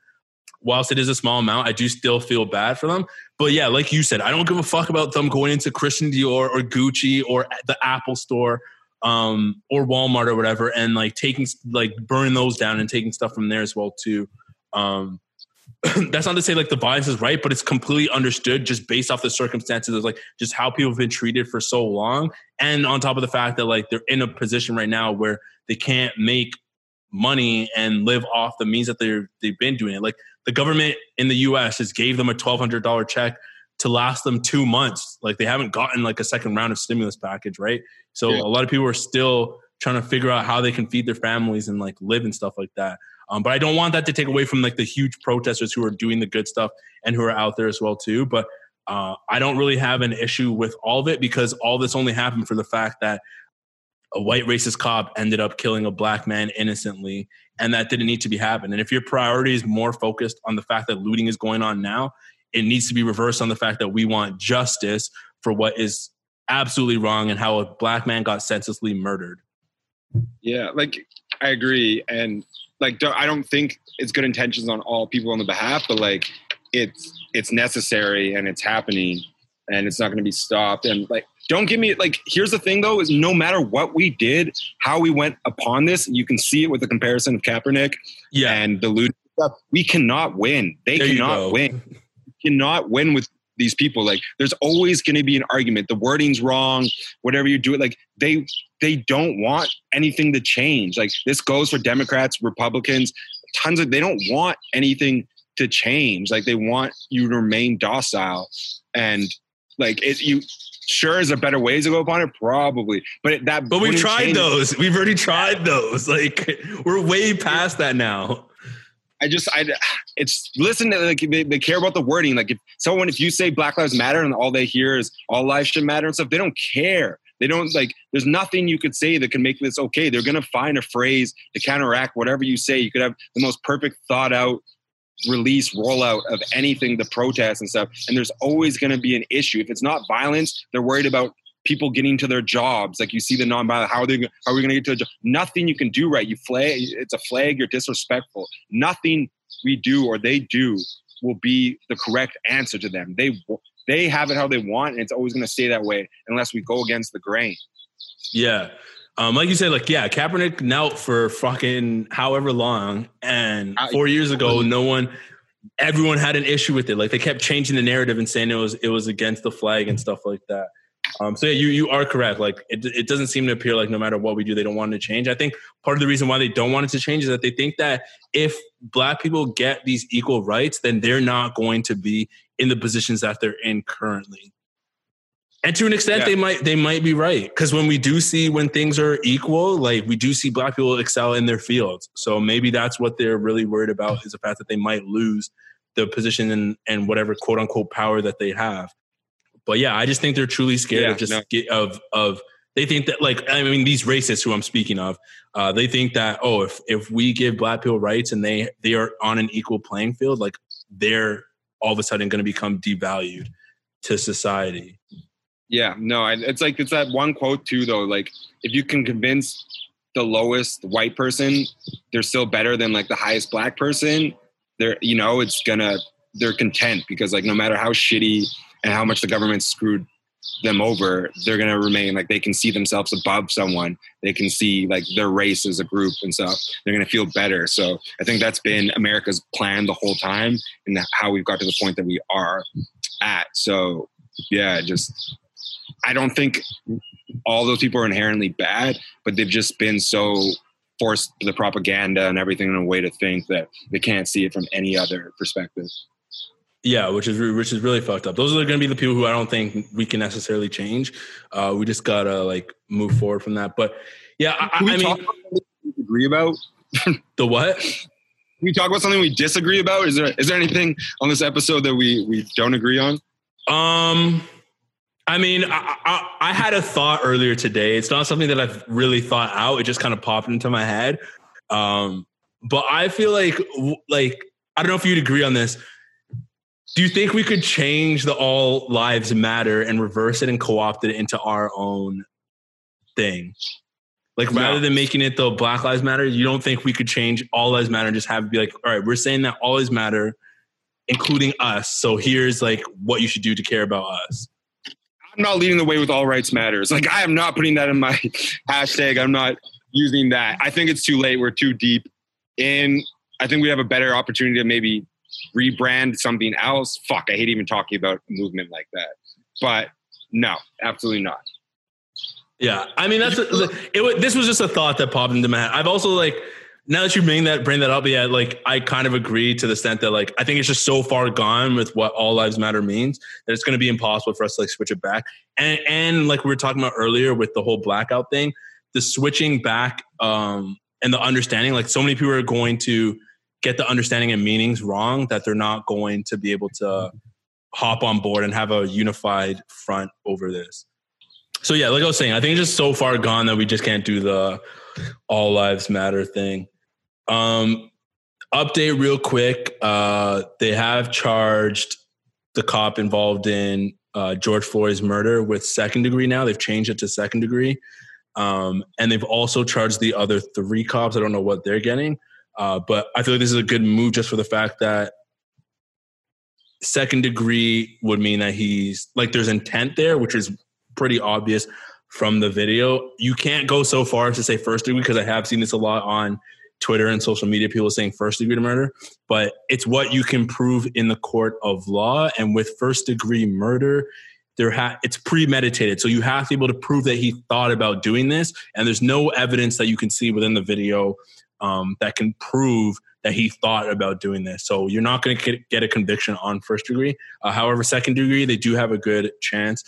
Whilst it is a small amount, I do still feel bad for them. But yeah, like you said, I don't give a fuck about them going into Christian Dior or Gucci or the Apple store um, or Walmart or whatever, and like taking like burning those down and taking stuff from there as well too. Um, that's not to say like the violence is right, but it's completely understood just based off the circumstances of like just how people have been treated for so long, and on top of the fact that like they're in a position right now where they can't make money and live off the means that they're they've been doing it. Like the government in the U.S. has gave them a twelve hundred dollar check to last them two months. Like they haven't gotten like a second round of stimulus package, right? So Yeah. a lot of people are still trying to figure out how they can feed their families and like live and stuff like that. Um, but I don't want that to take away from like the huge protesters who are doing the good stuff and who are out there as well too. But uh, I don't really have an issue with all of it because all this only happened for the fact that a white racist cop ended up killing a black man innocently, and that didn't need to be happening. And if your priority is more focused on the fact that looting is going on now, it needs to be reversed on the fact that we want justice for what is absolutely wrong and how a black man got senselessly murdered. Yeah, like I agree, and like I don't think it's good intentions on all people on the behalf, but like it's it's necessary and it's happening, and it's not going to be stopped. And like, don't give me like. Here's the thing though: is no matter what we did, how we went upon this, you can see it with the comparison of Kaepernick Yeah, and the looting stuff. We cannot win. They There cannot win. cannot win with these people. Like there's always going to be an argument. The wording's wrong. Whatever you do it, like they they don't want anything to change. Like this goes for Democrats, Republicans, tons of. They don't want anything to change. Like they want you to remain docile. And Like, it, you sure is there better ways to go upon it? Probably, but it, that. But we've tried change- those. We've already tried those. Like we're way past that now. I just, I, it's listen to like they, they care about the wording. Like if someone, if you say Black Lives Matter and all they hear is all lives should matter and stuff, they don't care. They don't like. There's nothing you could say that can make this okay. They're gonna find a phrase to counteract whatever you say. You could have the most perfect thought out release rollout of anything the protest and stuff, and there's always gonna be an issue. If it's not violence, they're worried about people getting to their jobs. Like you see the nonviolent, how are they? How are we going to get to a job? Nothing you can do right. You flag. It's a flag. You're disrespectful. Nothing we do or they do will be the correct answer to them. They they have it how they want, and it's always going to stay that way unless we go against the grain. Yeah. Um, like you said, like yeah, Kaepernick knelt for fucking however long, and four years ago, no one, everyone had an issue with it. Like they kept changing the narrative and saying it was it was against the flag and stuff like that. Um, so yeah, you you are correct. Like it, it doesn't seem to appear like no matter what we do, they don't want to change. I think part of the reason why they don't want it to change is that they think that if black people get these equal rights, then they're not going to be in the positions that they're in currently. And to an extent, Yeah. they might they might be right because when we do see when things are equal, like we do see black people excel in their fields. So maybe that's what they're really worried about is the fact that they might lose the position and and whatever quote unquote power that they have. But yeah, I just think they're truly scared Yeah, of just no. get, of of they think that like I mean these racists who I'm speaking of, uh, they think that oh if if we give black people rights and they they are on an equal playing field, like they're all of a sudden going to become devalued to society. Yeah, no, it's like it's that one quote too, though. Like, if you can convince the lowest white person they're still better than like the highest black person, they're you know it's gonna they're content because like no matter how shitty and how much the government screwed them over, they're gonna remain like they can see themselves above someone. They can see like their race as a group and stuff. They're gonna feel better. So I think that's been America's plan the whole time, and how we've got to the point that we are at. So yeah, just I don't think all those people are inherently bad, but they've just been so forced the propaganda and everything in a way to think that they can't see it from any other perspective. Yeah, which is which is really fucked up. Those are going to be the people who I don't think we can necessarily change. Uh, we just gotta like move forward from that. But yeah, I, Can we I mean talk about we disagree about? the what? Can we talk about something we disagree about? Is there is there anything on this episode that we we don't agree on? Um, I mean, I, I, I had a thought earlier today. It's not something that I've really thought out. It just kind of popped into my head. Um, but I feel like, like, I don't know if you'd agree on this. Do you think we could change the all lives matter and reverse it and co-opt it into our own thing? Like rather than making it the Black Lives Matter, you don't think we could change all lives matter and just have it be like, all right, we're saying that all lives matter, including us. So here's like what you should do to care about us. I'm not leading the way with all rights matters. Like I am not putting that in my hashtag. I'm not using that. I think it's too late. We're too deep in. I think we have a better opportunity to maybe rebrand something else. Fuck, I hate even talking about movement like that. But no, absolutely not. Yeah, I mean that's a, it. This was just a thought that popped into my head. I've also like now that you bring that bring that up, yeah, like I kind of agree to the extent that like I think it's just so far gone with what all lives matter means that it's going to be impossible for us to like switch it back. And and like we were talking about earlier with the whole blackout thing, the switching back um and the understanding. Like so many people are going to get the understanding and meanings wrong that they're not going to be able to hop on board and have a unified front over this. So yeah, like I was saying, I think it's just so far gone that we just can't do the all lives matter thing. Um, update real quick. Uh, they have charged the cop involved in uh, George Floyd's murder with second degree now. They've changed it to second degree. Um, and they've also charged the other three cops. I don't know what they're getting. Uh, but I feel like this is a good move just for the fact that second degree would mean that he's like there's intent there, which is pretty obvious from the video. You can't go so far as to say first degree because I have seen this a lot on Twitter and social media, people saying first degree murder, but it's what you can prove in the court of law. And with first degree murder, there ha- it's premeditated. So you have to be able to prove that he thought about doing this. And there's no evidence that you can see within the video um, that can prove that he thought about doing this. So you're not going to get a conviction on first degree. Uh, however, second degree, they do have a good chance.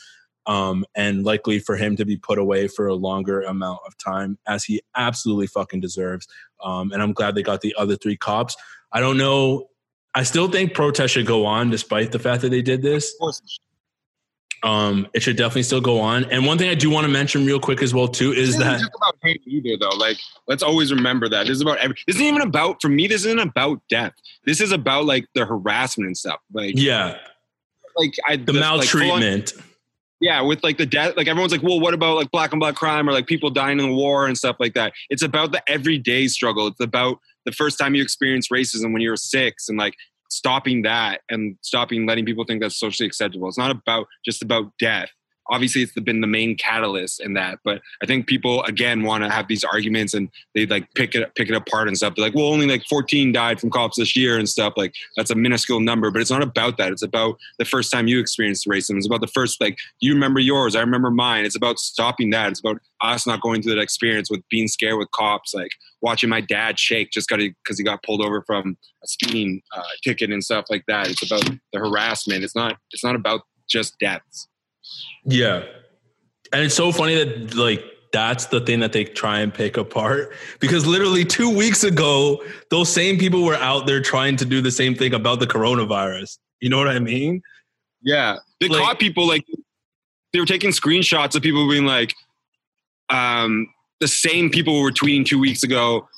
Um, and likely for him to be put away for a longer amount of time, as he absolutely fucking deserves. Um, and I'm glad they got the other three cops. I don't know. I still think protests should go on, despite the fact that they did this. Um, it should definitely still go on. And one thing I do want to mention real quick as well too is that just about hate either though. Like let's always remember that this is about every. This isn't even about for me. This isn't about death. This is about like the harassment and stuff. Like yeah, like I the maltreatment. Like, yeah, with like the death, like everyone's like, well, what about like black and black crime or like people dying in the war and stuff like that? It's about the everyday struggle. It's about the first time you experience racism when you were six and like stopping that and stopping letting people think that's socially acceptable. It's not about just about death obviously it's been the main catalyst in that but i think people again want to have these arguments and they like pick it pick it apart and stuff. They're like well only like 14 died from cops this year and stuff. Like that's a minuscule number but it's not about that. It's about the first time you experienced racism. It's about the first like you remember yours i remember mine. It's about stopping that. It's about us not going through that experience with being scared with cops like watching my dad shake just got because he got pulled over from a speeding uh, ticket and stuff like that. It's about the harassment. It's not it's not about just deaths yeah. And it's so funny that like that's the thing that they try and pick apart because literally 2 weeks ago those same people were out there trying to do the same thing about the coronavirus. You know what I mean? Yeah. They like, caught people like they were taking screenshots of people being like um the same people were tweeting 2 weeks ago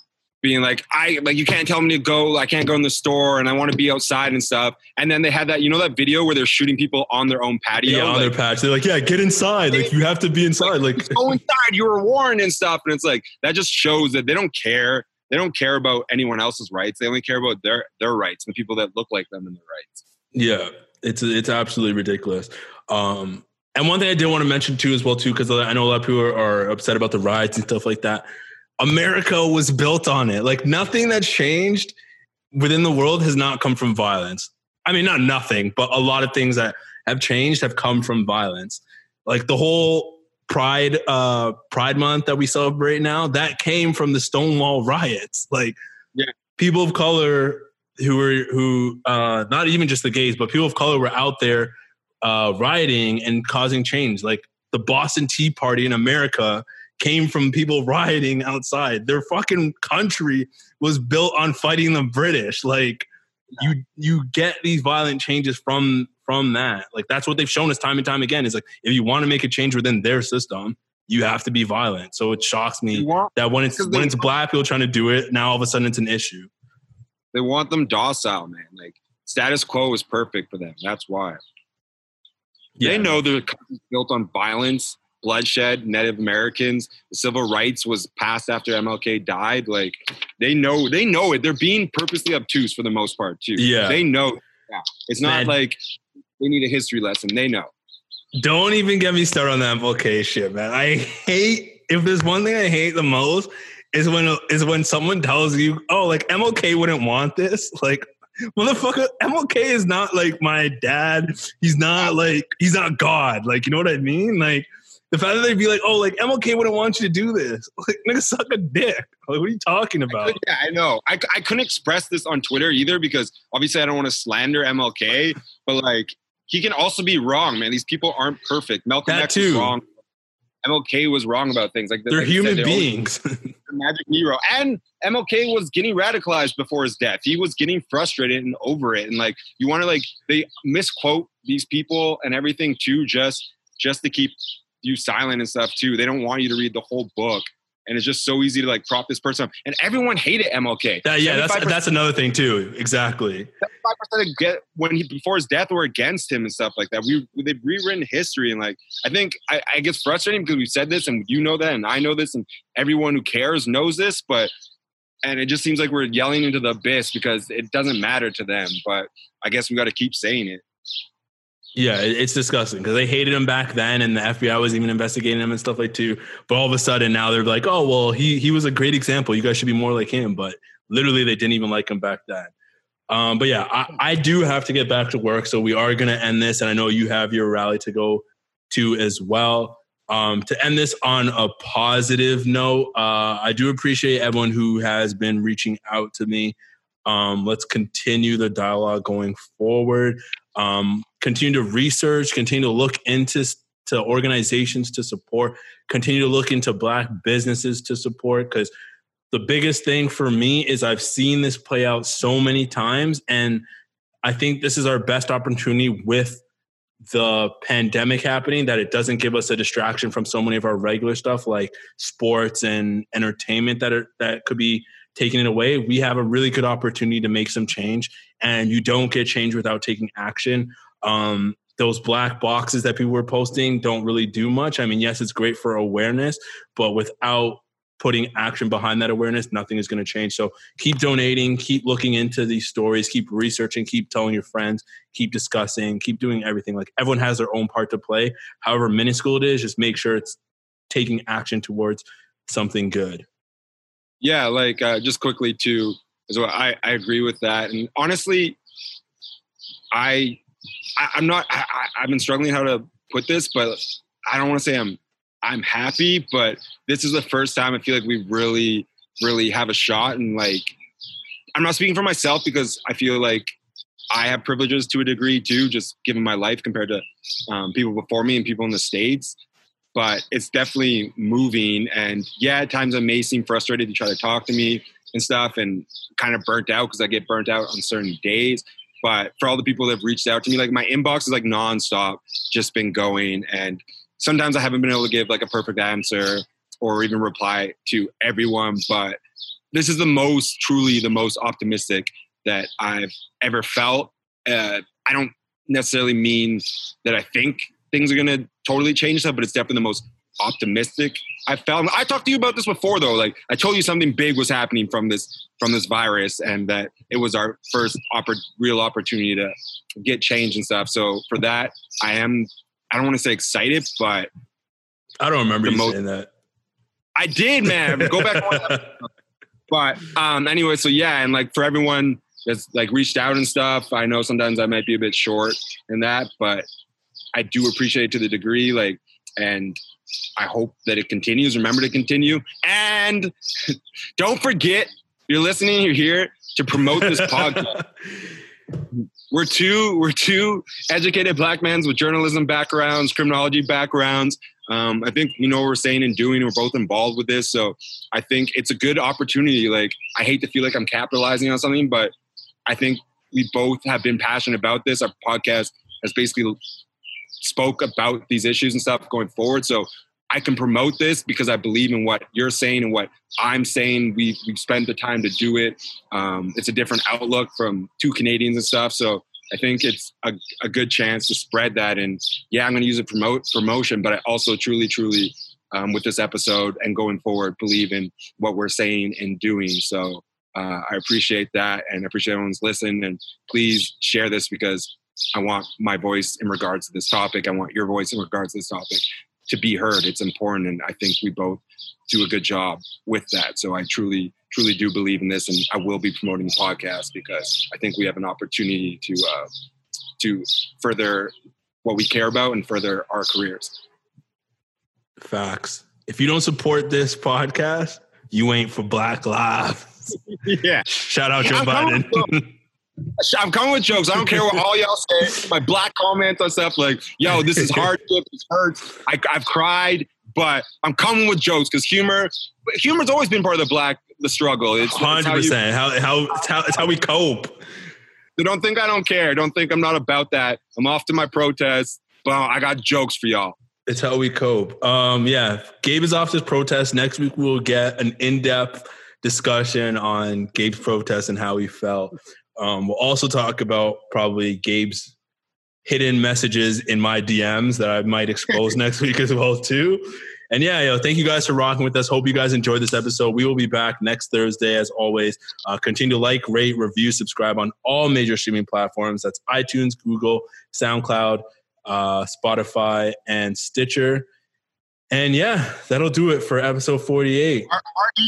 being like, I like you can't tell me to go, I can't go in the store and I want to be outside and stuff. And then they had that, you know, that video where they're shooting people on their own patio. Yeah, on like, their patio. They're like, yeah, get inside. Like you have to be inside. Like, like go inside. You were warned and stuff. And it's like that just shows that they don't care. They don't care about anyone else's rights. They only care about their their rights and the people that look like them and their rights. Yeah, it's it's absolutely ridiculous. Um, and one thing I did want to mention too, as well too, because I know a lot of people are, are upset about the riots and stuff like that. America was built on it. Like nothing that's changed within the world has not come from violence. I mean, not nothing, but a lot of things that have changed have come from violence. Like the whole Pride uh Pride month that we celebrate now, that came from the Stonewall riots. Like yeah. people of color who were who uh not even just the gays, but people of color were out there uh rioting and causing change. Like the Boston Tea Party in America came from people rioting outside. Their fucking country was built on fighting the British. Like you you get these violent changes from from that. Like that's what they've shown us time and time again. Is like if you want to make a change within their system, you have to be violent. So it shocks me want, that when it's when it's black people trying to do it, now all of a sudden it's an issue. They want them docile, man. Like status quo is perfect for them. That's why. Yeah. They know the country's built on violence bloodshed, Native Americans, the civil rights was passed after MLK died. Like they know, they know it. They're being purposely obtuse for the most part too. Yeah, they know. Yeah. It's not man. like they need a history lesson. They know. Don't even get me started on the MLK shit, man. I hate. If there's one thing I hate the most is when is when someone tells you, "Oh, like MLK wouldn't want this." Like motherfucker, MLK is not like my dad. He's not like he's not God. Like you know what I mean? Like the fact that they'd be like, oh, like MLK wouldn't want you to do this. Like, nigga, suck a dick. Like, what are you talking about? I yeah, I know. I, I couldn't express this on Twitter either because obviously I don't want to slander MLK, but like, he can also be wrong, man. These people aren't perfect. Malcolm that X too. was wrong. MLK was wrong about things like they're like human said, beings. magic hero, and MLK was getting radicalized before his death. He was getting frustrated and over it, and like you want to like they misquote these people and everything too, just just to keep you silent and stuff too. They don't want you to read the whole book. And it's just so easy to like prop this person up. And everyone hated MLK. That, yeah, that's that's another thing too. Exactly. Five percent get when he before his death were against him and stuff like that. We they've rewritten history and like I think I, I get frustrating because we said this and you know that and I know this and everyone who cares knows this, but and it just seems like we're yelling into the abyss because it doesn't matter to them. But I guess we got to keep saying it. Yeah, it's disgusting because they hated him back then, and the FBI was even investigating him and stuff like too. But all of a sudden now they're like, "Oh, well, he he was a great example. You guys should be more like him." But literally, they didn't even like him back then. Um, but yeah, I, I do have to get back to work, so we are going to end this, and I know you have your rally to go to as well. Um, to end this on a positive note, uh, I do appreciate everyone who has been reaching out to me Um, let's continue the dialogue going forward. Um, continue to research, continue to look into to organizations to support, continue to look into black businesses to support because the biggest thing for me is I've seen this play out so many times and I think this is our best opportunity with the pandemic happening that it doesn't give us a distraction from so many of our regular stuff like sports and entertainment that are that could be taking it away we have a really good opportunity to make some change and you don't get change without taking action um, those black boxes that people were posting don't really do much i mean yes it's great for awareness but without putting action behind that awareness, nothing is going to change. So keep donating, keep looking into these stories, keep researching, keep telling your friends, keep discussing, keep doing everything. Like everyone has their own part to play. However minuscule it is, just make sure it's taking action towards something good. Yeah, like uh, just quickly too, as well. I I agree with that, and honestly, I, I am not. I, I've been struggling how to put this, but I don't want to say I'm I'm happy, but this is the first time I feel like we really, really have a shot. And like, I'm not speaking for myself because I feel like I have privileges to a degree too, just given my life compared to um, people before me and people in the States. But it's definitely moving. And yeah, at times I may seem frustrated to try to talk to me and stuff and kind of burnt out because I get burnt out on certain days. But for all the people that have reached out to me, like my inbox is like nonstop, just been going. And sometimes I haven't been able to give like a perfect answer or even reply to everyone, but this is the most, truly the most optimistic that I've ever felt. Uh, I don't necessarily mean that I think things are going to totally change stuff, but it's definitely the most optimistic I felt. I talked to you about this before, though. Like I told you, something big was happening from this from this virus, and that it was our first oppor- real opportunity to get change and stuff. So for that, I am I don't want to say excited, but I don't remember you most, saying that. I did, man. Go back. but um, anyway, so yeah, and like for everyone that's like reached out and stuff, I know sometimes I might be a bit short in that, but I do appreciate it to the degree, like, and I hope that it continues. Remember to continue, and don't forget, you're listening, you're here to promote this podcast we're two we're two educated black men with journalism backgrounds, criminology backgrounds. Um, I think you know what we're saying and doing. We're both involved with this, so I think it's a good opportunity. Like I hate to feel like I'm capitalizing on something, but I think we both have been passionate about this. Our podcast has basically spoke about these issues and stuff going forward. So I can promote this because I believe in what you're saying and what I'm saying. We we spent the time to do it. Um, it's a different outlook from two Canadians and stuff. So I think it's a, a good chance to spread that. And yeah, I'm going to use it promote promotion, but I also truly, truly, um, with this episode and going forward, believe in what we're saying and doing. So uh, I appreciate that and I appreciate everyone's listening. And please share this because I want my voice in regards to this topic. I want your voice in regards to this topic to be heard. It's important, and I think we both do a good job with that. So I truly, truly do believe in this, and I will be promoting the podcast because I think we have an opportunity to uh, to further what we care about and further our careers. Facts. If you don't support this podcast, you ain't for Black Lives. yeah. Shout out yeah, Joe I'm Biden. I'm coming with jokes. I don't care what all y'all say. My black comments and stuff like, "Yo, this is hardship. This hurts. I, have cried, but I'm coming with jokes because humor, humor's always been part of the black the struggle. It's hundred percent. How how it's how it's how we cope. So don't think I don't care. Don't think I'm not about that. I'm off to my protest, but I got jokes for y'all. It's how we cope. Um, yeah, Gabe is off his protest. Next week we'll get an in-depth discussion on Gabe's protest and how he felt. Um, we'll also talk about probably Gabe's hidden messages in my DMs that I might expose next week as well too. And yeah, yo, thank you guys for rocking with us. Hope you guys enjoyed this episode. We will be back next Thursday as always. Uh, continue to like, rate, review, subscribe on all major streaming platforms. That's iTunes, Google, SoundCloud, uh, Spotify, and Stitcher. And yeah, that'll do it for episode 48. Our, our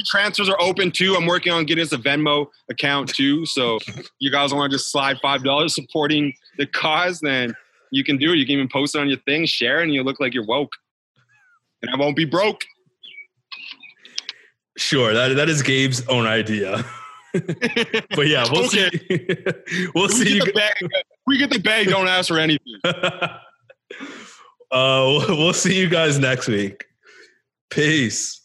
transfers are open too. I'm working on getting us a Venmo account too. So you guys want to just slide $5 supporting the cause, then you can do it. You can even post it on your thing, share, and you look like you're woke. And I won't be broke. Sure, that, that is Gabe's own idea. but yeah, we'll Okay. see. we'll we see you. get the bag. We get the bag. Don't ask for anything. Uh, we'll see you guys next week. Peace.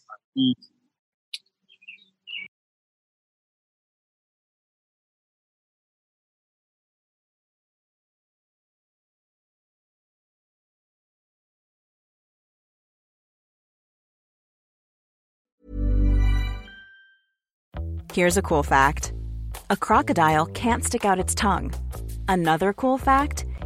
Here's a cool fact a crocodile can't stick out its tongue. Another cool fact